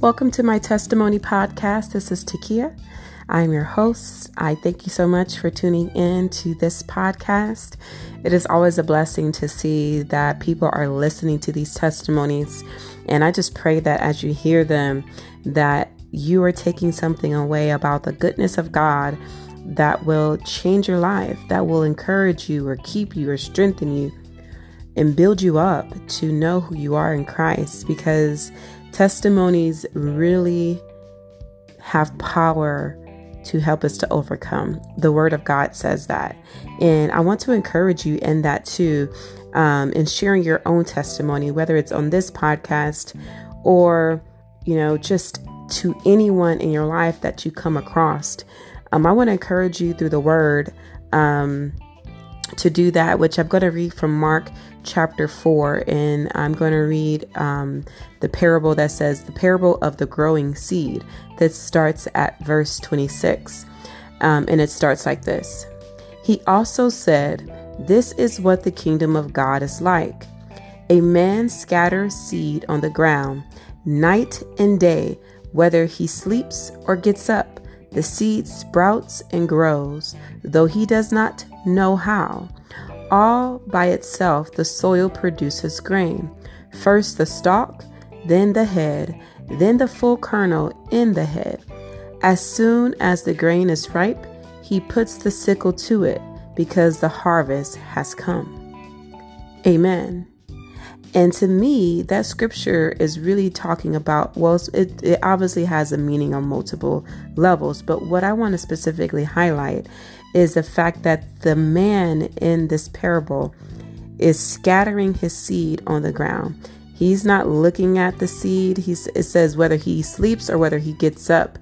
Welcome to my testimony podcast. This is Takia. I'm your host. I thank you so much for tuning in to this podcast. It is always a blessing to see that people are listening to these testimonies. And I just pray that as you hear them, that you are taking something away about the goodness of God that will change your life, that will encourage you or keep you or strengthen you and build you up to know who you are in Christ because testimonies really have power to help us to overcome. The Word of God says that. And I want to encourage you in that too, um, in sharing your own testimony, whether it's on this podcast or, you know, just to anyone in your life that you come across. Um, I want to encourage you through the Word um, to do that, which I'm going to read from Mark chapter 4, and I'm going to read um, the parable that says, The parable of the growing seed, that starts at verse 26. Um, and it starts like this He also said, This is what the kingdom of God is like. A man scatters seed on the ground night and day, whether he sleeps or gets up. The seed sprouts and grows, though he does not know how. All by itself, the soil produces grain. First the stalk, then the head, then the full kernel in the head. As soon as the grain is ripe, he puts the sickle to it because the harvest has come. Amen. And to me, that scripture is really talking about, well, it, it obviously has a meaning on multiple levels, but what I want to specifically highlight is the fact that the man in this parable is scattering his seed on the ground. He's not looking at the seed. He's, it says whether he sleeps or whether he gets up,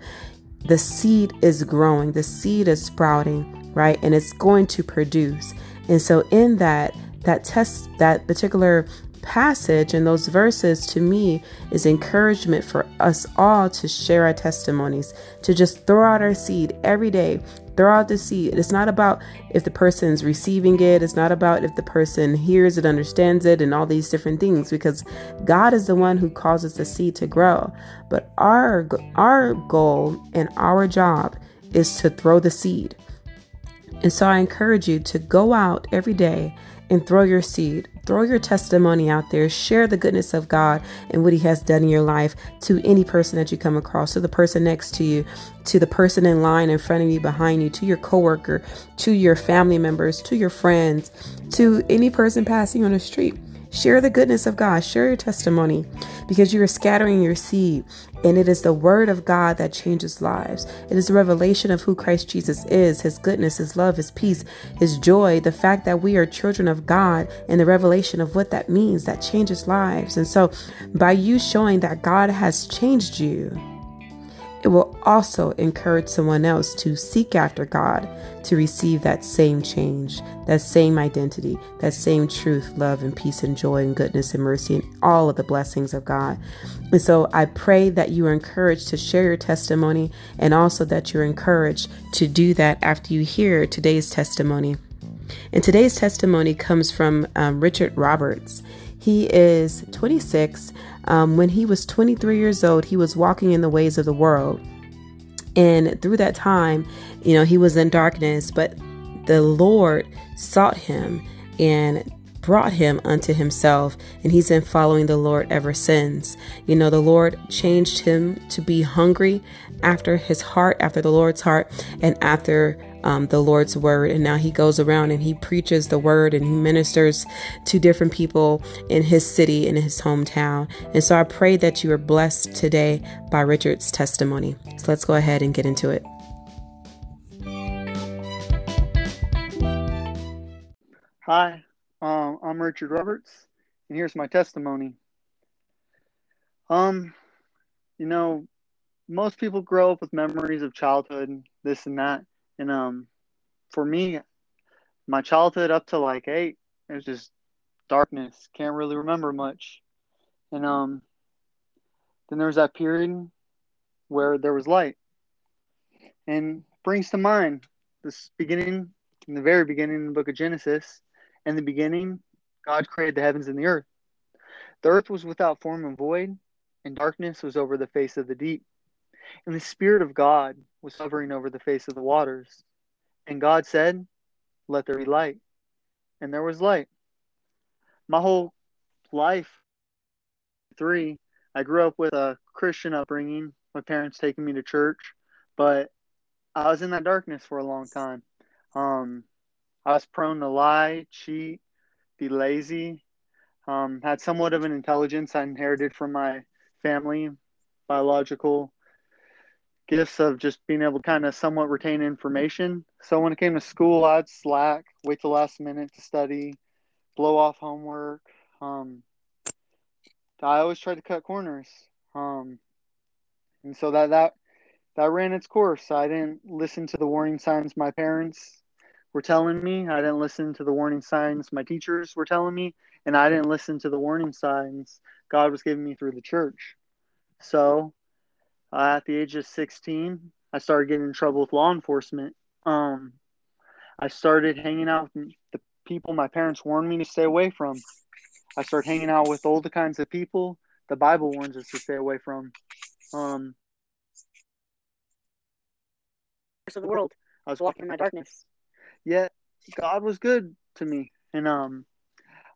the seed is growing, the seed is sprouting, right? And it's going to produce. And so in that, that test, that particular passage and those verses to me is encouragement for us all to share our testimonies, to just throw out our seed every day, throw out the seed. It's not about if the person's receiving it, it's not about if the person hears it, understands it, and all these different things, because God is the one who causes the seed to grow. But our our goal and our job is to throw the seed. And so I encourage you to go out every day and throw your seed. Throw your testimony out there. Share the goodness of God and what He has done in your life to any person that you come across, to the person next to you, to the person in line in front of you, behind you, to your coworker, to your family members, to your friends, to any person passing on the street. Share the goodness of God. Share your testimony because you are scattering your seed. And it is the word of God that changes lives. It is the revelation of who Christ Jesus is, his goodness, his love, his peace, his joy, the fact that we are children of God, and the revelation of what that means that changes lives. And so, by you showing that God has changed you, it will also encourage someone else to seek after God to receive that same change, that same identity, that same truth, love, and peace, and joy, and goodness, and mercy, and all of the blessings of God. And so I pray that you are encouraged to share your testimony and also that you're encouraged to do that after you hear today's testimony. And today's testimony comes from um, Richard Roberts. He is 26. Um, when he was 23 years old, he was walking in the ways of the world. And through that time, you know, he was in darkness, but the Lord sought him and brought him unto himself, and he's been following the Lord ever since. You know, the Lord changed him to be hungry after his heart, after the Lord's heart, and after um, the Lord's word. And now he goes around and he preaches the word and he ministers to different people in his city, in his hometown. And so I pray that you are blessed today by Richard's testimony. So let's go ahead and get into it. Hi, um, I'm Richard Roberts, and here's my testimony. Um, you know, most people grow up with memories of childhood, this and that, and um, for me, my childhood up to like eight, it was just darkness. Can't really remember much. And um, then there was that period where there was light, and brings to mind this beginning, in the very beginning in the book of Genesis. In the beginning, God created the heavens and the earth. The earth was without form and void, and darkness was over the face of the deep. And the Spirit of God was hovering over the face of the waters. And God said, Let there be light. And there was light. My whole life, three, I grew up with a Christian upbringing, my parents taking me to church, but I was in that darkness for a long time. Um, I was prone to lie, cheat, be lazy. Um, had somewhat of an intelligence I inherited from my family, biological gifts of just being able to kind of somewhat retain information. So when it came to school, I'd slack, wait the last minute to study, blow off homework. Um, I always tried to cut corners. Um, and so that that that ran its course. I didn't listen to the warning signs my parents were telling me. I didn't listen to the warning signs my teachers were telling me, and I didn't listen to the warning signs God was giving me through the church. So, uh, at the age of 16, I started getting in trouble with law enforcement. Um, I started hanging out with the people my parents warned me to stay away from. I started hanging out with all the kinds of people the Bible warns us to stay away from. Um, of the world. I was walking in my darkness. Yet God was good to me. And um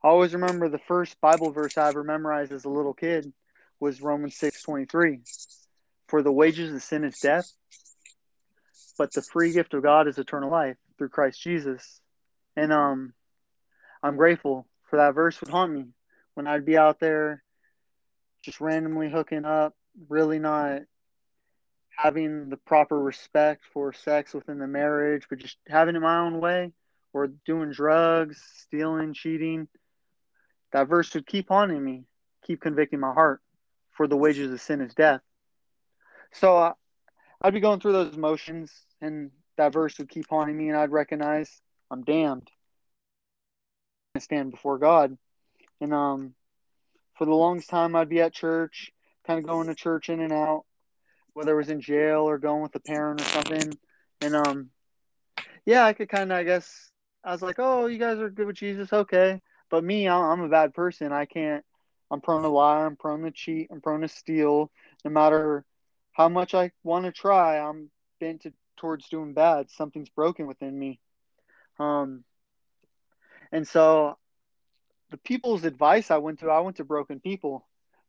I always remember the first Bible verse I ever memorized as a little kid was Romans six twenty three. For the wages of sin is death, but the free gift of God is eternal life through Christ Jesus. And um I'm grateful for that verse would haunt me when I'd be out there just randomly hooking up, really not having the proper respect for sex within the marriage, but just having it my own way or doing drugs, stealing, cheating, that verse would keep haunting me, keep convicting my heart. For the wages of sin is death. So uh, I'd be going through those motions, and that verse would keep haunting me, and I'd recognize I'm damned. I stand before God, and um, for the longest time I'd be at church, kind of going to church in and out, whether it was in jail or going with a parent or something. And um, yeah, I could kind of, I guess, I was like, oh, you guys are good with Jesus, okay. But me, I'm a bad person. I can't. I'm prone to lie. I'm prone to cheat. I'm prone to steal. No matter how much I want to try, I'm bent to, towards doing bad. Something's broken within me. Um, and so the people's advice I went to, I went to broken people.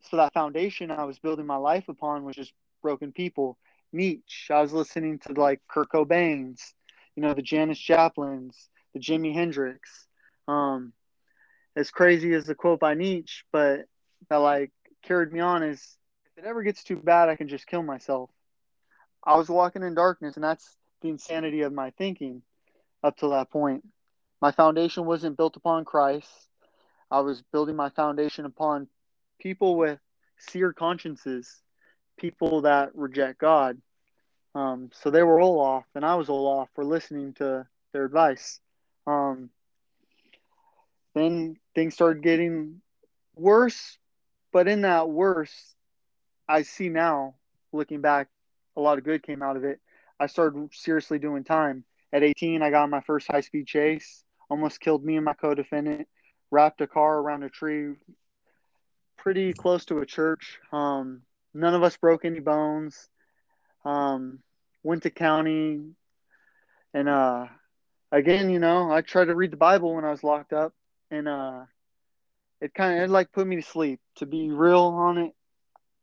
So that foundation I was building my life upon was just broken people. Nietzsche. I was listening to like Kurt Cobain's, you know, the Janis Joplins, the Jimi Hendrix. Um, as crazy as the quote by Nietzsche, but that like carried me on is it ever gets too bad, I can just kill myself. I was walking in darkness, and that's the insanity of my thinking up to that point. My foundation wasn't built upon Christ. I was building my foundation upon people with seared consciences people that reject God. Um, so they were all off, and I was all off for listening to their advice. Um, then things started getting worse, but in that worse, I see now, looking back, a lot of good came out of it. I started seriously doing time. At 18, I got my first high speed chase, almost killed me and my co defendant, wrapped a car around a tree pretty close to a church. Um, None of us broke any bones. Um, went to county, and uh, again, you know, I tried to read the Bible when I was locked up, and uh, it kind of like put me to sleep. To be real on it,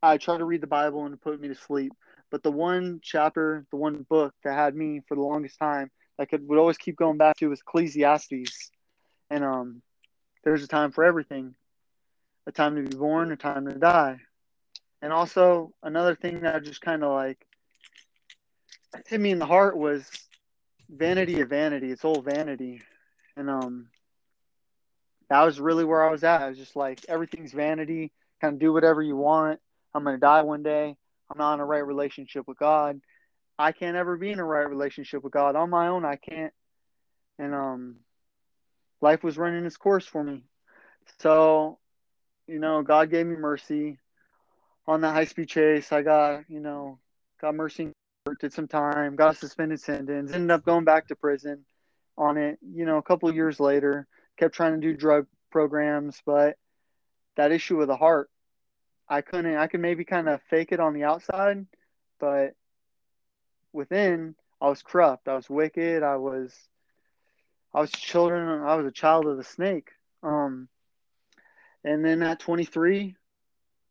I tried to read the Bible and it put me to sleep. But the one chapter, the one book that had me for the longest time, that could would always keep going back to was Ecclesiastes, and um, there's a time for everything, a time to be born, a time to die. And also another thing that just kind of like hit me in the heart was vanity of vanity. It's all vanity, and um, that was really where I was at. I was just like everything's vanity. Kind of do whatever you want. I'm gonna die one day. I'm not in a right relationship with God. I can't ever be in a right relationship with God on my own. I can't. And um, life was running its course for me. So, you know, God gave me mercy on that high speed chase. I got, you know, got mercy, did some time, got suspended sentence, ended up going back to prison on it, you know, a couple years later, kept trying to do drug programs, but that issue of the heart I couldn't. I could maybe kind of fake it on the outside, but within, I was corrupt. I was wicked. I was. I was children. I was a child of the snake. Um, and then at 23,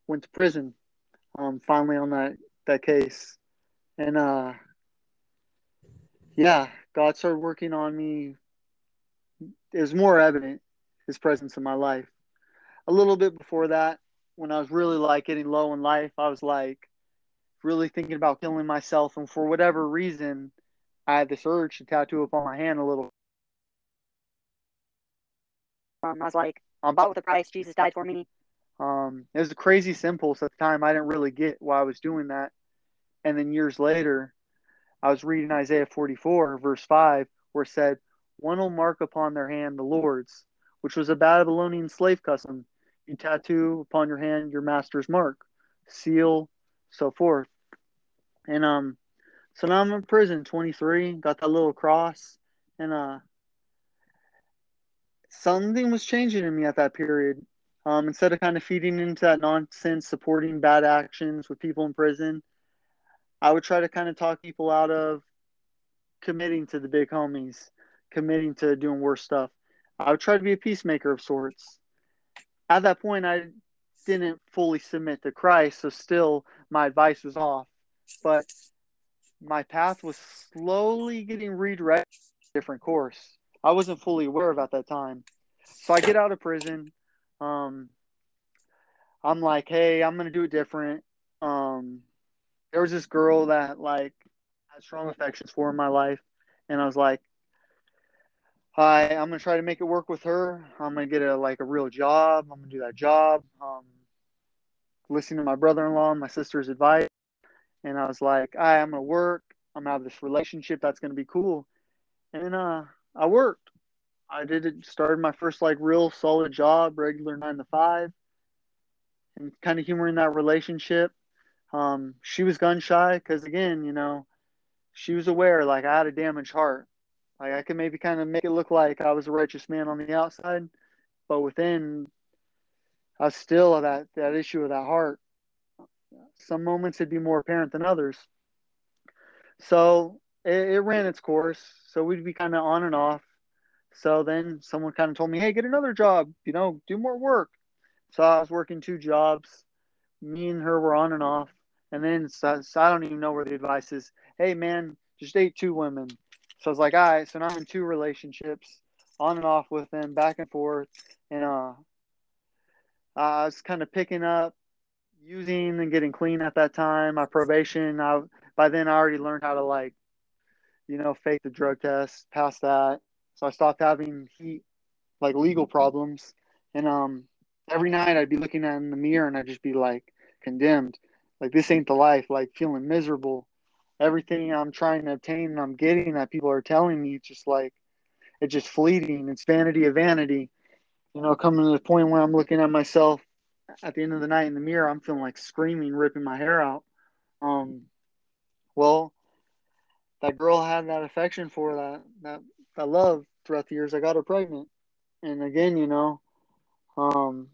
went to prison. Um, finally on that that case, and uh, yeah, God started working on me. It was more evident His presence in my life. A little bit before that, when I was really like getting low in life, I was like really thinking about killing myself, and for whatever reason, I had this urge to tattoo up on my hand a little. Um, I was like, I'm bought with a price. Jesus died for me. Um, it was a crazy simple. So at the time, I didn't really get why I was doing that. And then years later, I was reading Isaiah 44, verse 5, where it said, One will mark upon their hand the Lord's, which was a Babylonian slave custom. You tattoo upon your hand your master's mark, seal, so forth. And um, so now I'm in prison, 23, got that little cross, and uh, something was changing in me at that period. Um, instead of kind of feeding into that nonsense, supporting bad actions with people in prison, I would try to kind of talk people out of committing to the big homies, committing to doing worse stuff. I would try to be a peacemaker of sorts. At that point, I didn't fully submit to Christ, so still my advice was off. But my path was slowly getting redirected different course. I wasn't fully aware of at that time. So I get out of prison. Um, I'm like, hey, I'm gonna do it different. Um, there was this girl that like had strong affections for in my life, and I was like, hi, I'm gonna try to make it work with her. I'm gonna get a like a real job. I'm gonna do that job. Um, listening to my brother-in-law my sister's advice, and I was like, right, I'm gonna work. I'm gonna have this relationship that's gonna be cool, and uh, I worked. I did it. Started my first like real solid job, regular nine to five, and kind of humoring that relationship. Um, she was gun shy because again, you know, she was aware like I had a damaged heart. Like I could maybe kind of make it look like I was a righteous man on the outside, but within, I still that that issue of that heart. Some moments it'd be more apparent than others. So it, it ran its course. So we'd be kind of on and off. So then someone kind of told me, "Hey, get another job. You know, do more work." So I was working two jobs. Me and her were on and off. And then so, so I don't even know where the advice is. Hey, man, just date two women. So I was like, all right. So now I'm in two relationships, on and off with them, back and forth. And uh, I was kind of picking up, using and getting clean at that time. My probation. I by then I already learned how to like, you know, fake the drug test, pass that. So I stopped having heat, like legal problems. And um, every night I'd be looking in the mirror and I'd just be like condemned. Like this ain't the life, like feeling miserable. Everything I'm trying to obtain and I'm getting that people are telling me, it's just like it's just fleeting. It's vanity of vanity. You know, coming to the point where I'm looking at myself at the end of the night in the mirror, I'm feeling like screaming, ripping my hair out. Um, well, that girl had that affection for that that that love throughout the years. I got her pregnant, and again, you know, um,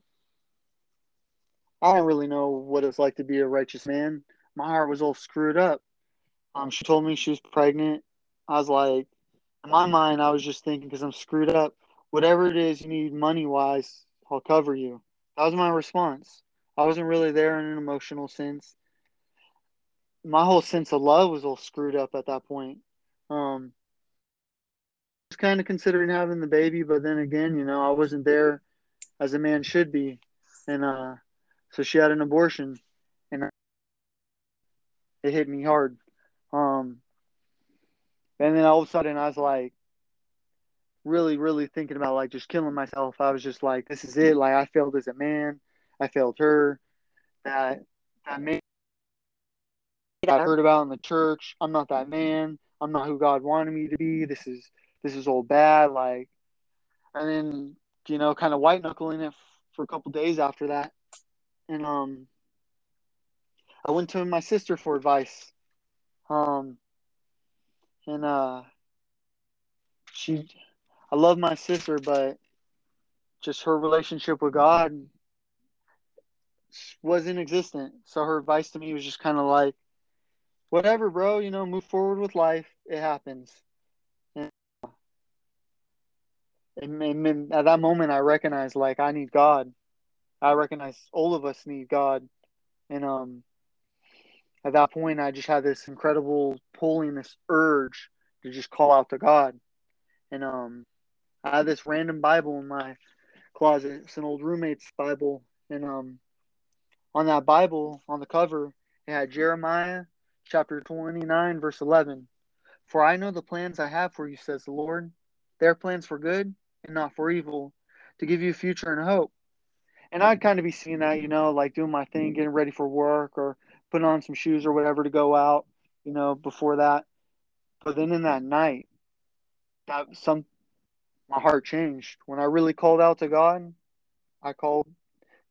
I don't really know what it's like to be a righteous man. My heart was all screwed up. Um, she told me she was pregnant. I was like, in my mind, I was just thinking because I'm screwed up. Whatever it is you need money wise, I'll cover you. That was my response. I wasn't really there in an emotional sense. My whole sense of love was all screwed up at that point. Um, was kind of considering having the baby, but then again, you know, I wasn't there as a man should be, and uh, so she had an abortion, and it hit me hard. And then all of a sudden, I was like, really, really thinking about like just killing myself. I was just like, this is it. Like I failed as a man. I failed her. That that man I heard about in the church. I'm not that man. I'm not who God wanted me to be. This is this is all bad. Like, and then you know, kind of white knuckling it for a couple days after that, and um, I went to my sister for advice. Um, and uh, she I love my sister, but just her relationship with God was inexistent. So her advice to me was just kind of like, whatever, bro, you know, move forward with life. It happens. And, and, and at that moment, I recognized like I need God. I recognize all of us need God. And um, at that point, I just had this incredible pulling, this urge to just call out to God. And um, I had this random Bible in my closet. It's an old roommate's Bible. And um, on that Bible, on the cover, it had Jeremiah chapter 29, verse 11. For I know the plans I have for you, says the Lord. They are plans for good and not for evil, to give you future and hope. And I'd kind of be seeing that, you know, like doing my thing, getting ready for work or putting on some shoes or whatever to go out, you know, before that. But then in that night, that some my heart changed. When I really called out to God, I called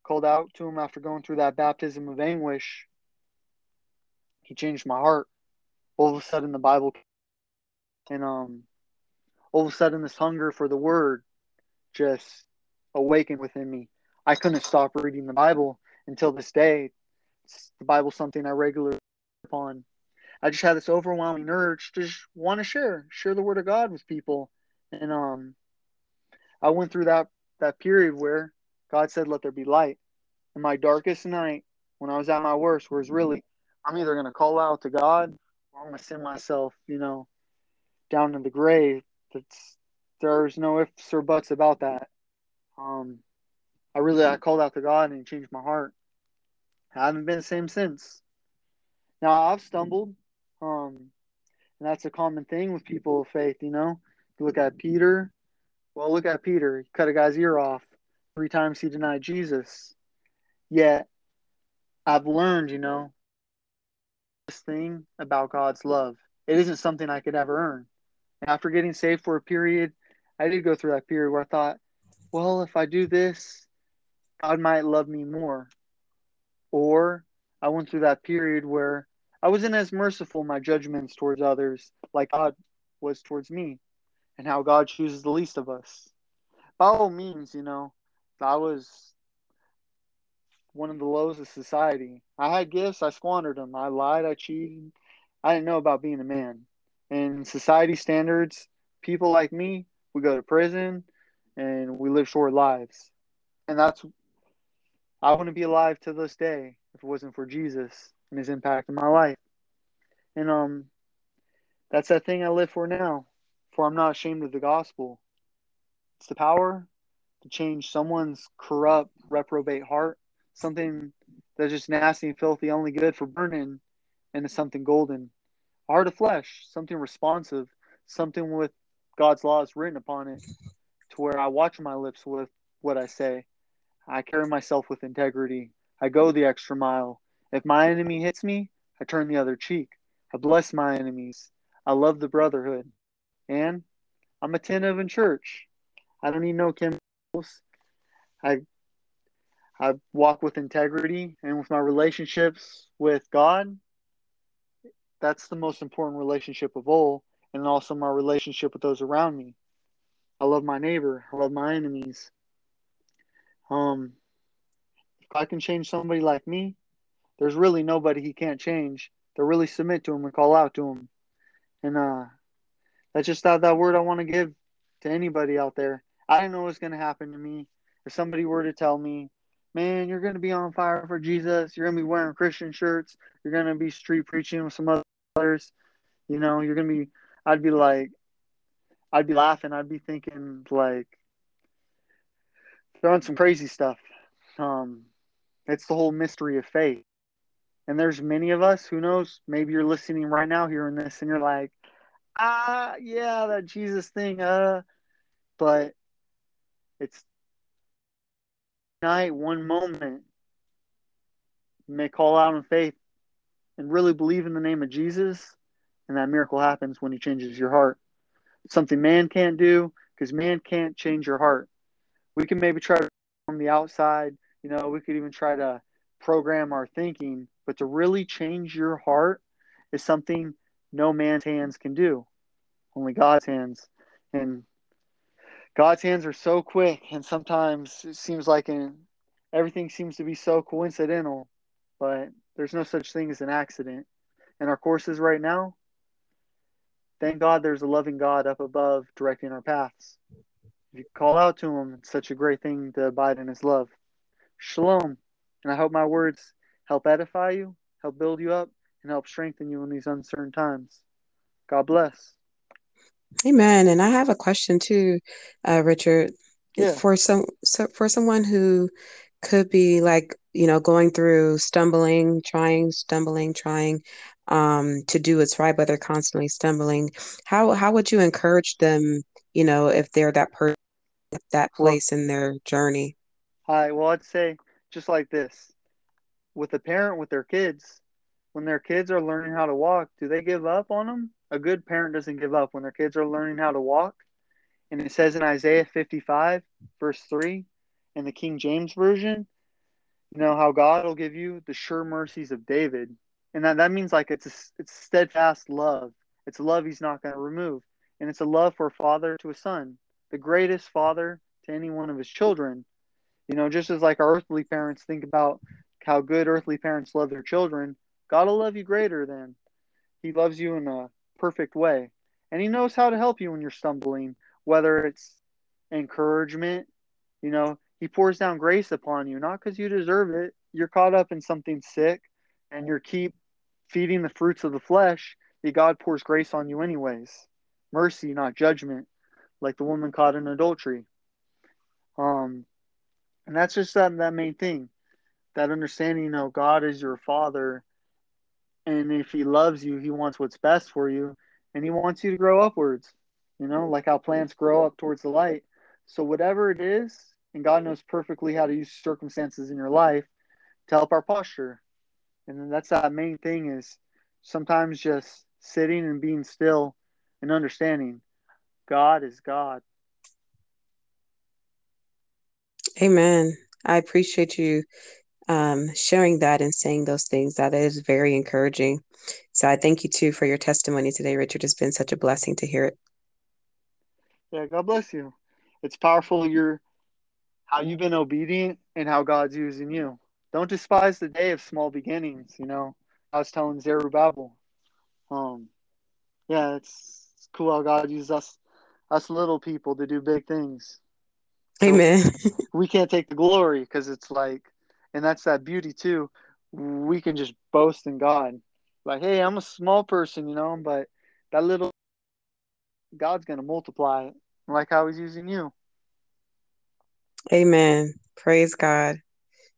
called out to him after going through that baptism of anguish. He changed my heart. All of a sudden the Bible and um all of a sudden this hunger for the word just awakened within me. I couldn't stop reading the Bible until this day. It's, the Bible's something I regularly upon. I just had this overwhelming urge to just want to share, share the word of God with people. And um I went through that that period where God said, "Let there be light." In my darkest night, when I was at my worst, was really, I'm either gonna call out to God or I'm gonna send myself, you know, down in the grave. That's there's no ifs or buts about that. Um, I really I called out to God and he changed my heart. I haven't been the same since. Now I've stumbled, um, and that's a common thing with people of faith. You know, you look at Peter. Well, look at Peter. He cut a guy's ear off three times. He denied Jesus. Yet, I've learned, you know, this thing about God's love. It isn't something I could ever earn. After getting saved for a period, I did go through that period where I thought, well, if I do this, God might love me more. Or I went through that period where I wasn't as merciful my judgments towards others like God was towards me, and how God chooses the least of us. By all means, you know, I was one of the lows of society. I had gifts, I squandered them. I lied, I cheated. I didn't know about being a man. And society standards, people like me, we go to prison and we live short lives. And that's, I wouldn't be alive to this day if it wasn't for Jesus and his impact in my life. And um, that's that thing I live for now. For I'm not ashamed of the gospel. It's the power to change someone's corrupt, reprobate heart something that's just nasty and filthy, only good for burning, into something golden. A heart of flesh, something responsive, something with God's laws written upon it, to where I watch my lips with what I say. I carry myself with integrity. I go the extra mile. If my enemy hits me, I turn the other cheek. I bless my enemies. I love the brotherhood. And I'm attentive in church. I don't need no chemicals. I I walk with integrity and with my relationships with God. That's the most important relationship of all, and also my relationship with those around me. I love my neighbor. I love my enemies. Um, if I can change somebody like me, there's really nobody he can't change. To really submit to him and call out to him, and uh, that's just that that word I want to give to anybody out there. I don't know what's gonna happen to me. If somebody were to tell me man, you're to be on fire for Jesus. You're to be wearing Christian shirts. You're to be street preaching with some others. You know, you're to be, I'd be like, I'd be laughing. I'd be thinking, like, throwing some crazy stuff. Um, it's the whole mystery of faith. And there's many of us, who knows, maybe you're listening right now hearing this and you're like, ah, yeah, that Jesus thing, uh, but it's night, one moment, you may call out in faith and really believe in the name of Jesus, and that miracle happens when He changes your heart. Something man can't do because man can't change your heart. We can maybe try from the outside, you know, we could even try to program our thinking, but to really change your heart is something no man's hands can do, only God's hands. And God's hands are so quick, and sometimes it seems like in everything seems to be so coincidental, but there's no such thing as an accident. In our courses right now, thank God there's a loving God up above directing our paths. You call out to Him, it's such a great thing to abide in His love. Shalom. And I hope my words help edify you, help build you up, and help strengthen you in these uncertain times. God bless. Amen. And I have a question too, uh, Richard. Yeah. For some, so for someone who could be like, you know, going through stumbling, trying, stumbling, trying um, to do what's right, but they're constantly stumbling. How how would you encourage them? You know, if they're that person, that place in their journey. Hi. Well, I'd say just like this with a parent with their kids, when their kids are learning how to walk, do they give up on them? A good parent doesn't give up when their kids are learning how to walk. And it says in Isaiah 55, verse 3, in the King James Version, you know, how God will give you the sure mercies of David. And that, that means like it's a, it's steadfast love. It's love he's not going to remove. And it's a love for a father to a son, the greatest father to any one of his children. You know, just as like our earthly parents think about how good earthly parents love their children, God will love you greater than. He loves you in a perfect way. And He knows how to help you when you're stumbling, whether it's encouragement, you know, He pours down grace upon you, not because you deserve it. You're caught up in something sick and you're keep feeding the fruits of the flesh, that God pours grace on you anyways. Mercy, not judgment, like the woman caught in adultery. Um, and that's just that, that main thing that understanding, you know, God is your father. And if he loves you, he wants what's best for you. And he wants you to grow upwards, you know, like how plants grow up towards the light. So, whatever it is, and God knows perfectly how to use circumstances in your life to help our posture. And that's that main thing is sometimes just sitting and being still and understanding God is God. Amen. I appreciate you um, sharing that and saying those things. That is very encouraging. So I thank you too for your testimony today, Richard. It's been such a blessing to hear it. Yeah, God bless you. It's powerful you're how you've been obedient and how God's using you. Don't despise the day of small beginnings, you know. I was telling Zerubbabel. Um yeah, it's, it's cool how God uses us us little people to do big things. So Amen. we can't take the glory because it's like and that's that beauty too. We can just boast in God. Like, hey, I'm a small person, you know, but that little God's gonna multiply it, like how he's using you. Amen. Praise God.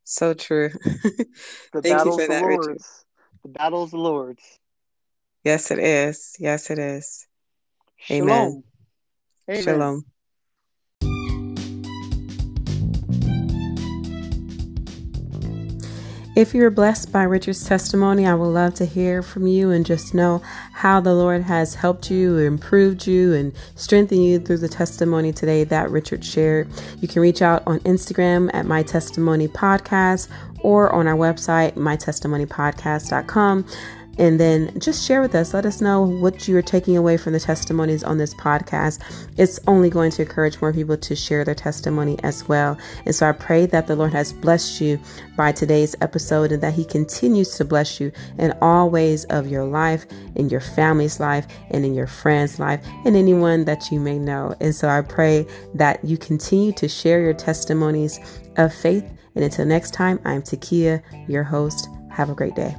So true. The Thank you battle's for the that, Richard. Lord's. The battle's the Lord's. Yes, it is. Yes, it is. Shalom. Amen. Amen. Shalom. If you're blessed by Richard's testimony, I would love to hear from you and just know how the Lord has helped you, improved you, and strengthened you through the testimony today that Richard shared. You can reach out on Instagram at My Testimony Podcast or on our website, mytestimonypodcast.com. And then just share with us. Let us know what you are taking away from the testimonies on this podcast. It's only going to encourage more people to share their testimony as well. And so I pray that the Lord has blessed you by today's episode and that He continues to bless you in all ways of your life, in your family's life, and in your friends' life, and anyone that you may know. And so I pray that you continue to share your testimonies of faith. And until next time, I'm Takia, your host. Have a great day.